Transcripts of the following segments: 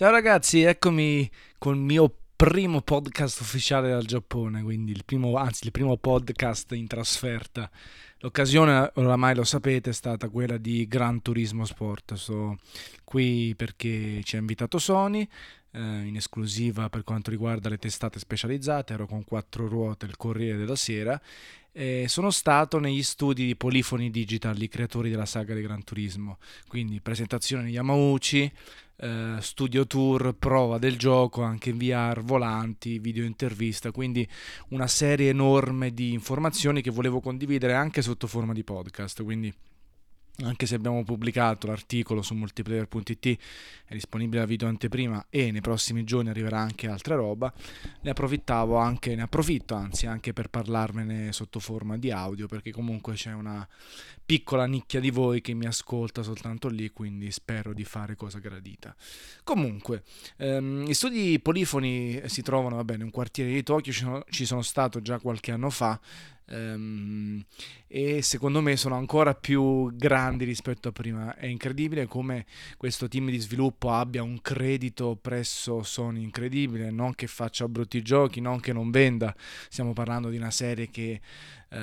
Ciao ragazzi, eccomi col mio primo podcast ufficiale dal Giappone, quindi il primo, anzi il primo podcast in trasferta. L'occasione, oramai lo sapete, è stata quella di Gran Turismo Sport. Sto qui perché ci ha invitato Sony, eh, in esclusiva per quanto riguarda le testate specializzate, ero con quattro ruote il Corriere della Sera e sono stato negli studi di Polifoni Digital, i creatori della saga di Gran Turismo, quindi presentazione di Yamauchi, eh, studio tour, prova del gioco, anche in VR, volanti, video intervista, quindi una serie enorme di informazioni che volevo condividere anche sotto forma di podcast, quindi anche se abbiamo pubblicato l'articolo su multiplayer.it, è disponibile la video anteprima e nei prossimi giorni arriverà anche altra roba, ne approfittavo anche, ne approfitto anzi anche per parlarmene sotto forma di audio, perché comunque c'è una piccola nicchia di voi che mi ascolta soltanto lì, quindi spero di fare cosa gradita. Comunque, ehm, gli studi polifoni si trovano, va bene, in un quartiere di Tokyo, ci sono, ci sono stato già qualche anno fa, Um, e secondo me sono ancora più grandi rispetto a prima. È incredibile come questo team di sviluppo abbia un credito presso Sony incredibile, non che faccia brutti giochi, non che non venda. Stiamo parlando di una serie che uh,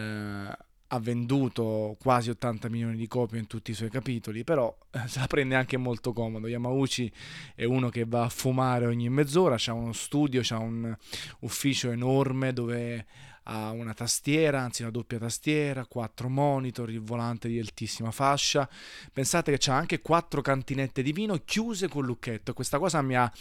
ha venduto quasi 80 milioni di copie in tutti i suoi capitoli, però eh, se la prende anche molto comodo. Yamauchi è uno che va a fumare ogni mezz'ora, ha uno studio, ha un ufficio enorme dove ha una tastiera, anzi una doppia tastiera, quattro monitor, il volante di altissima fascia. Pensate che c'ha anche quattro cantinette di vino chiuse con lucchetto. Questa cosa mi ha,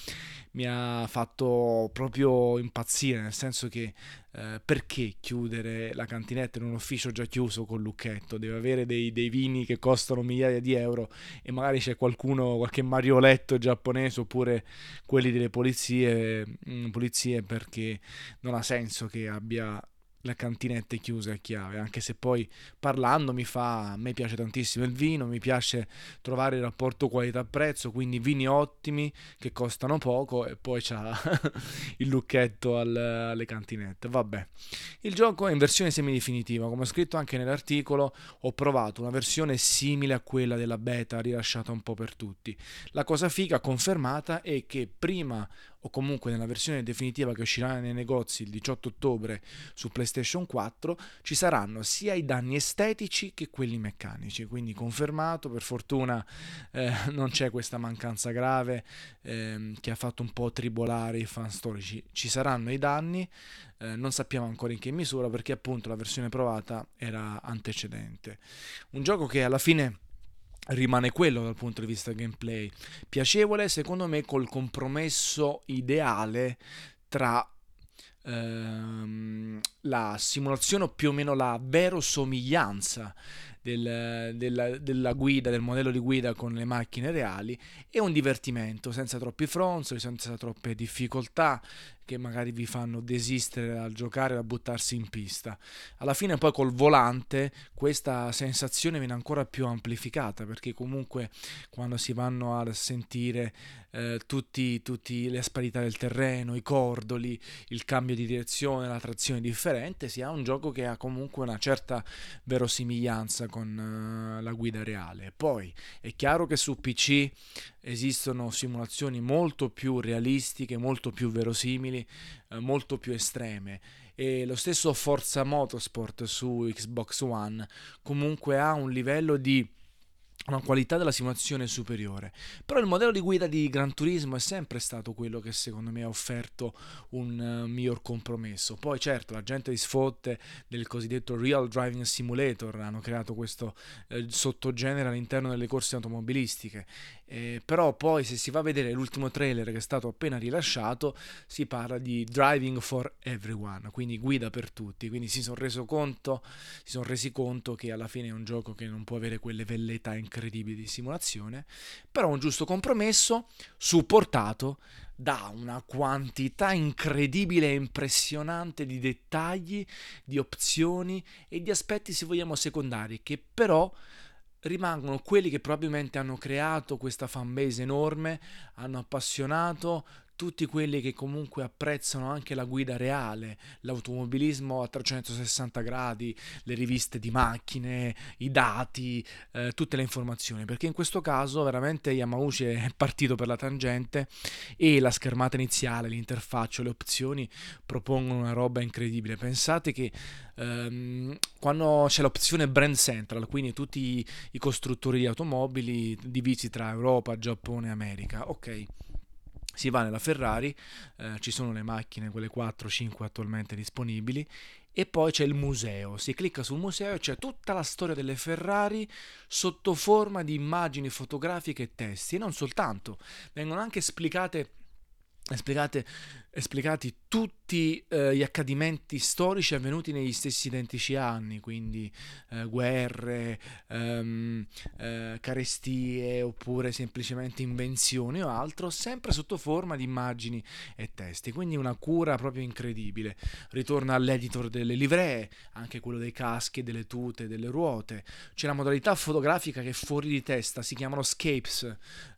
mi ha fatto proprio impazzire, nel senso che eh, perché chiudere la cantinetta in un ufficio già chiuso con lucchetto? Deve avere dei, dei, vini che costano migliaia di euro e magari c'è qualcuno, qualche marioletto giapponese oppure quelli delle polizie, mh, mm, polizie perché non ha senso che abbia la cantinetta è chiusa a chiave, anche se poi parlando mi fa, a me piace tantissimo il vino, mi piace trovare il rapporto qualità-prezzo, quindi vini ottimi che costano poco e poi c'ha il lucchetto al, alle cantinette. Vabbè, il gioco è in versione semidefinitiva, come ho scritto anche nell'articolo, ho provato una versione simile a quella della beta rilasciata un po' per tutti. La cosa figa confermata è che prima o comunque nella versione definitiva che uscirà nei negozi il 18 ottobre su PlayStation 4, ci saranno sia i danni estetici che quelli meccanici. Quindi confermato, per fortuna eh, non c'è questa mancanza grave eh, che ha fatto un po' tribolare i fan storici. Ci saranno i danni, eh, non sappiamo ancora in che misura perché appunto la versione provata era antecedente. Un gioco che alla fine rimane quello dal punto di vista gameplay. Piacevole, secondo me, col compromesso ideale tra ehm, la simulazione o più o meno la verosomiglianza del, della, della, guida, del modello di guida con le macchine reali e un divertimento senza troppi fronzoli, senza troppe difficoltà che magari vi fanno desistere dal giocare e da buttarsi in pista. Alla fine poi col volante questa sensazione viene ancora più amplificata perché comunque quando si vanno a sentire eh, tutte le asparità del terreno, i cordoli, il cambio di direzione, la trazione differente, si ha un gioco che ha comunque una certa verosimiglianza con uh, la guida reale. Poi è chiaro che su PC esistono simulazioni molto più realistiche, molto più verosimili, eh, molto più estreme e lo stesso Forza Motorsport su Xbox One comunque ha un livello di una qualità della simulazione superiore. Però il modello di guida di Gran Turismo è sempre stato quello che secondo me ha offerto un uh, miglior compromesso. Poi certo la gente si sfotte del cosiddetto Real Driving Simulator, hanno creato questo uh, sottogenere all'interno delle corse automobilistiche eh, però poi se si va a vedere l'ultimo trailer che è stato appena rilasciato si parla di driving for everyone, quindi guida per tutti, quindi si sono resi conto che alla fine è un gioco che non può avere quelle velleità incredibili di simulazione, però un giusto compromesso supportato da una quantità incredibile e impressionante di dettagli, di opzioni e di aspetti se vogliamo secondari che però rimangono quelli che probabilmente hanno creato questa fanbase enorme, hanno appassionato tutti quelli che comunque apprezzano anche la guida reale, l'automobilismo a 360 gradi, le riviste di macchine, i dati, eh, tutte le informazioni, perché in questo caso veramente Yamauchi è partito per la tangente e la schermata iniziale, l'interfaccia, le opzioni propongono una roba incredibile. Pensate che ehm, quando c'è l'opzione Brand Central, quindi tutti i, costruttori di automobili divisi tra Europa, Giappone e America, ok si va nella Ferrari, eh, ci sono le macchine, quelle 4-5 attualmente disponibili, e poi c'è il museo. Si clicca sul museo e c'è tutta la storia delle Ferrari sotto forma di immagini fotografiche e testi. E non soltanto, vengono anche esplicate, esplicate esplicati tutti eh, gli accadimenti storici avvenuti negli stessi identici anni, quindi eh, guerre, ehm, eh, carestie oppure semplicemente invenzioni o altro, sempre sotto forma di immagini e testi, quindi una cura proprio incredibile. Ritorna all'editor delle livree, anche quello dei caschi, delle tute, delle ruote. C'è la modalità fotografica che è fuori di testa, si chiamano scapes,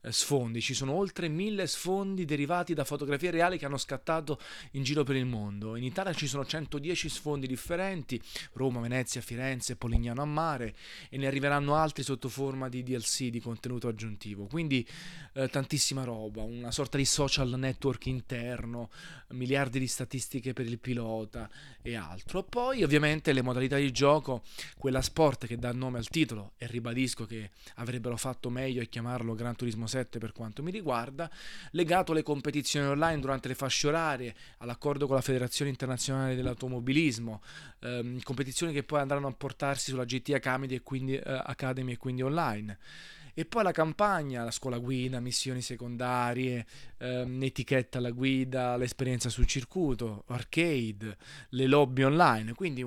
eh, sfondi, ci sono oltre mille sfondi derivati da fotografie reali che hanno scattato in giro per il mondo. In Italia ci sono 110 sfondi differenti, Roma, Venezia, Firenze, Polignano a mare e ne arriveranno altri sotto forma di DLC, di contenuto aggiuntivo. Quindi eh, tantissima roba, una sorta di social network interno, miliardi di statistiche per il pilota e altro. Poi ovviamente le modalità di gioco, quella sport che dà nome al titolo e ribadisco che avrebbero fatto meglio a chiamarlo Gran Turismo 7 per quanto mi riguarda, legato alle competizioni online durante le fasce orarie all'accordo con la Federazione Internazionale dell'Automobilismo, ehm, competizioni che poi andranno a portarsi sulla GT Academy e quindi, eh, Academy e quindi online. E poi la campagna, la scuola guida, missioni secondarie, ehm, etichetta alla guida, l'esperienza sul circuito, arcade, le lobby online, quindi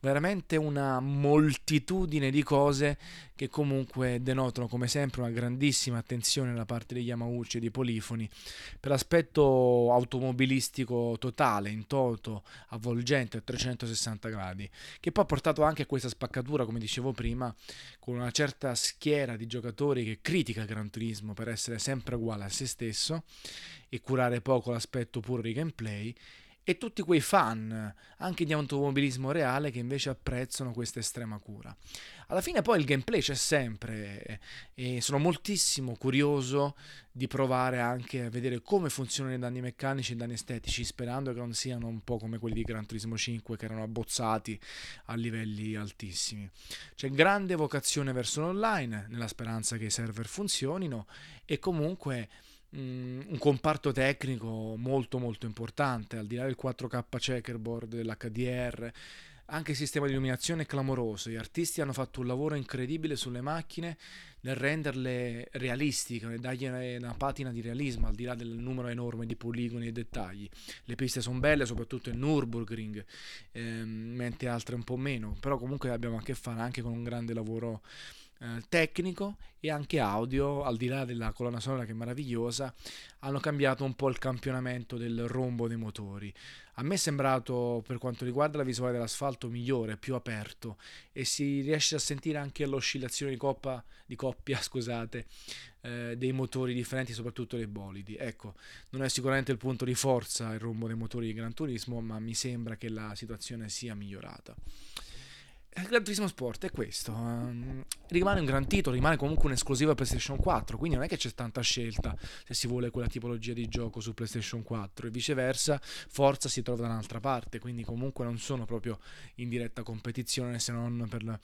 veramente una moltitudine di cose che comunque denotano come sempre una grandissima attenzione da parte degli Yamauchi e dei Polifoni per l'aspetto automobilistico totale, in toto, avvolgente a 360 gradi, che poi ha portato anche a questa spaccatura, come dicevo prima, con una certa schiera di giocatori che critica Gran Turismo per essere sempre uguale a se stesso e curare poco l'aspetto puro di gameplay e tutti quei fan, anche di automobilismo reale, che invece apprezzano questa estrema cura. Alla fine poi il gameplay c'è sempre e sono moltissimo curioso di provare anche a vedere come funzionano i danni meccanici e i danni estetici, sperando che non siano un po' come quelli di Gran Turismo 5 che erano abbozzati a livelli altissimi. C'è grande vocazione verso l'online, nella speranza che i server funzionino e comunque un comparto tecnico molto molto importante, al di là del 4K checkerboard, dell'HDR, anche il sistema di illuminazione è clamoroso, gli artisti hanno fatto un lavoro incredibile sulle macchine nel renderle realistiche, nel dargli una patina di realismo al di là del numero enorme di poligoni e dettagli. Le piste sono belle, soprattutto il Nürburgring, ehm, mentre altre un po' meno, però comunque abbiamo a che fare anche con un grande lavoro eh, tecnico e anche audio, al di là della colonna sonora che è meravigliosa, hanno cambiato un po' il campionamento del rombo dei motori. A me è sembrato, per quanto riguarda la visuale dell'asfalto, migliore, più aperto e si riesce a sentire anche l'oscillazione di, coppa, di coppia scusate, eh, dei motori differenti, soprattutto dei bolidi. Ecco, non è sicuramente il punto di forza il rombo dei motori di Gran Turismo, ma mi sembra che la situazione sia migliorata. Il Gran Turismo Sport è questo. Um, rimane un gran titolo, rimane comunque un'esclusiva PlayStation 4, quindi non è che c'è tanta scelta se si vuole quella tipologia di gioco su PlayStation 4 e viceversa, Forza si trova da un'altra parte, quindi comunque non sono proprio in diretta competizione se non per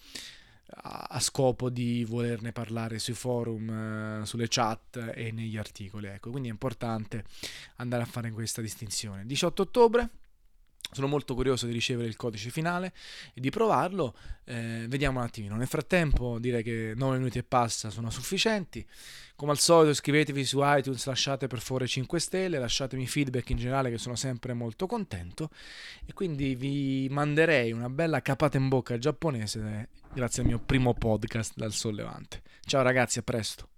a, a, scopo di volerne parlare sui forum, uh, sulle chat e negli articoli. Ecco, quindi è importante andare a fare questa distinzione. 18 ottobre sono molto curioso di ricevere il codice finale e di provarlo. Eh, vediamo un attimino. Nel frattempo direi che 9 minuti e passa sono sufficienti. Come al solito iscrivetevi su iTunes, lasciate per favore 5 stelle, lasciatemi feedback in generale che sono sempre molto contento e quindi vi manderei una bella capata in bocca giapponese grazie al mio primo podcast dal sollevante. Ciao ragazzi, a presto.